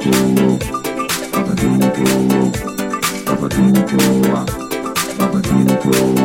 Baba Doo Baba Doo Baba Papa